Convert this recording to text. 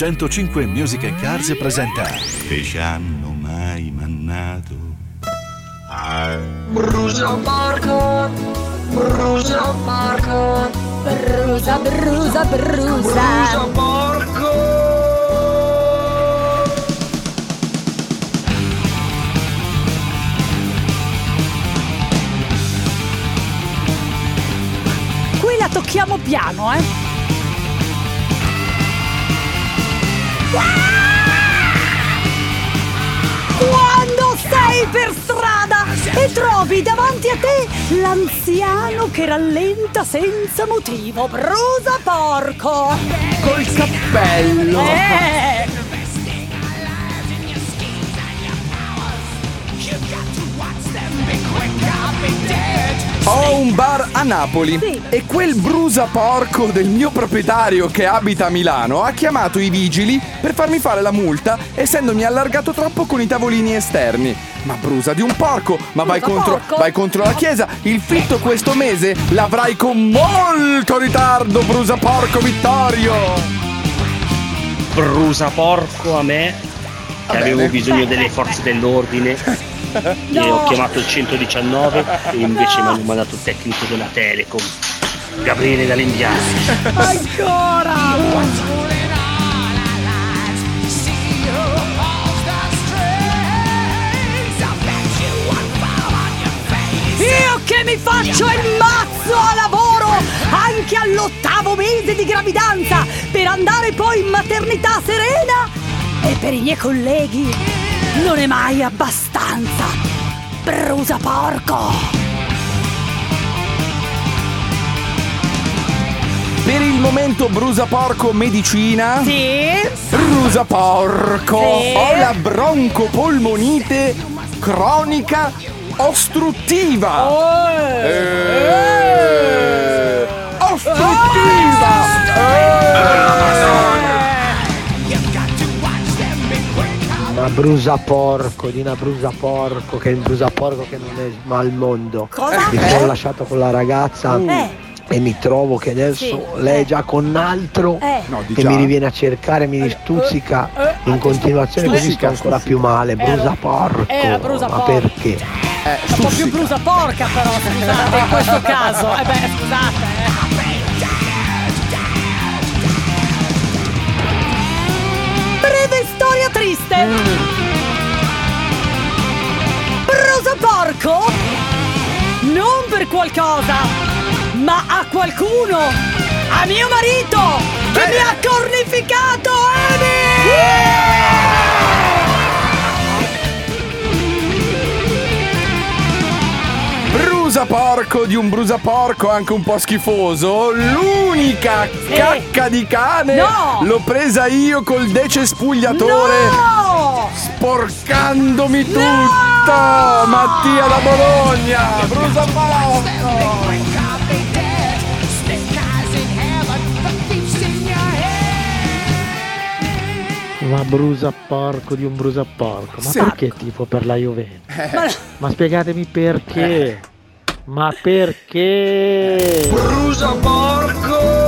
105 Music and Cars presenta che ci hanno mai mannato a Brusa Marco, Brusa Marco, Brusa, brusa, brusa. Brusa Marco. Qui la tocchiamo piano, eh. Trovi davanti a te l'anziano che rallenta senza motivo, brusa porco! Col cappello. Eh! Ho un bar a Napoli Sì. e quel brusaporco del mio proprietario che abita a Milano ha chiamato i vigili per farmi fare la multa essendomi allargato troppo con i tavolini esterni. Ma brusa di un porco, ma vai Brusa contro, porco. vai contro la chiesa, il fitto questo mese l'avrai con molto ritardo, brusaporco Vittorio! brusa porco a me che Va avevo bene. bisogno delle forze dell'ordine e No. ho chiamato il 119 e invece mi hanno mandato il tecnico della Telecom Gabriele D'Alendiani Ancora! Io che mi faccio il mazzo a lavoro anche all'ottavo mese di gravidanza per andare poi in maternità serena e per i miei colleghi non è mai abbastanza. Brusa porco! Per il momento brusaporco medicina. Sì? Brusa porco! Sì. Ho la broncopolmonite cronica ostruttiva! Eh. Ostruttiva! Una brusa porco, di una brusa porco, che è un brusa porco che non è al mondo. Cosa? Mi sono lasciato con la ragazza Eh. e mi trovo che adesso Sì. lei Eh. è già con un altro Eh. No, che mi riviene a cercare, mi stuzzica eh, in continuazione così sto stuzzica, ancora stuzzica. più male. Brusa porco. eh, brusa Ma porco. perché? Eh, Un po' più brusa porca però, scusate, in questo caso. Eh beh, scusate, qualcosa, ma a qualcuno. A mio marito che mi ha cornificato Brusaporco di un brusaporco anche un po' schifoso. L'unica cacca di cane No. l'ho presa io col decespugliatore. No! Sporcandomi tutto! Mattia da Bologna! Brusaporco! Ma brusa porco di un brusa porco. Ma Sì. perché tifo per la Juventus? Ma spiegatemi perché. Ma perché? Brusa Marco.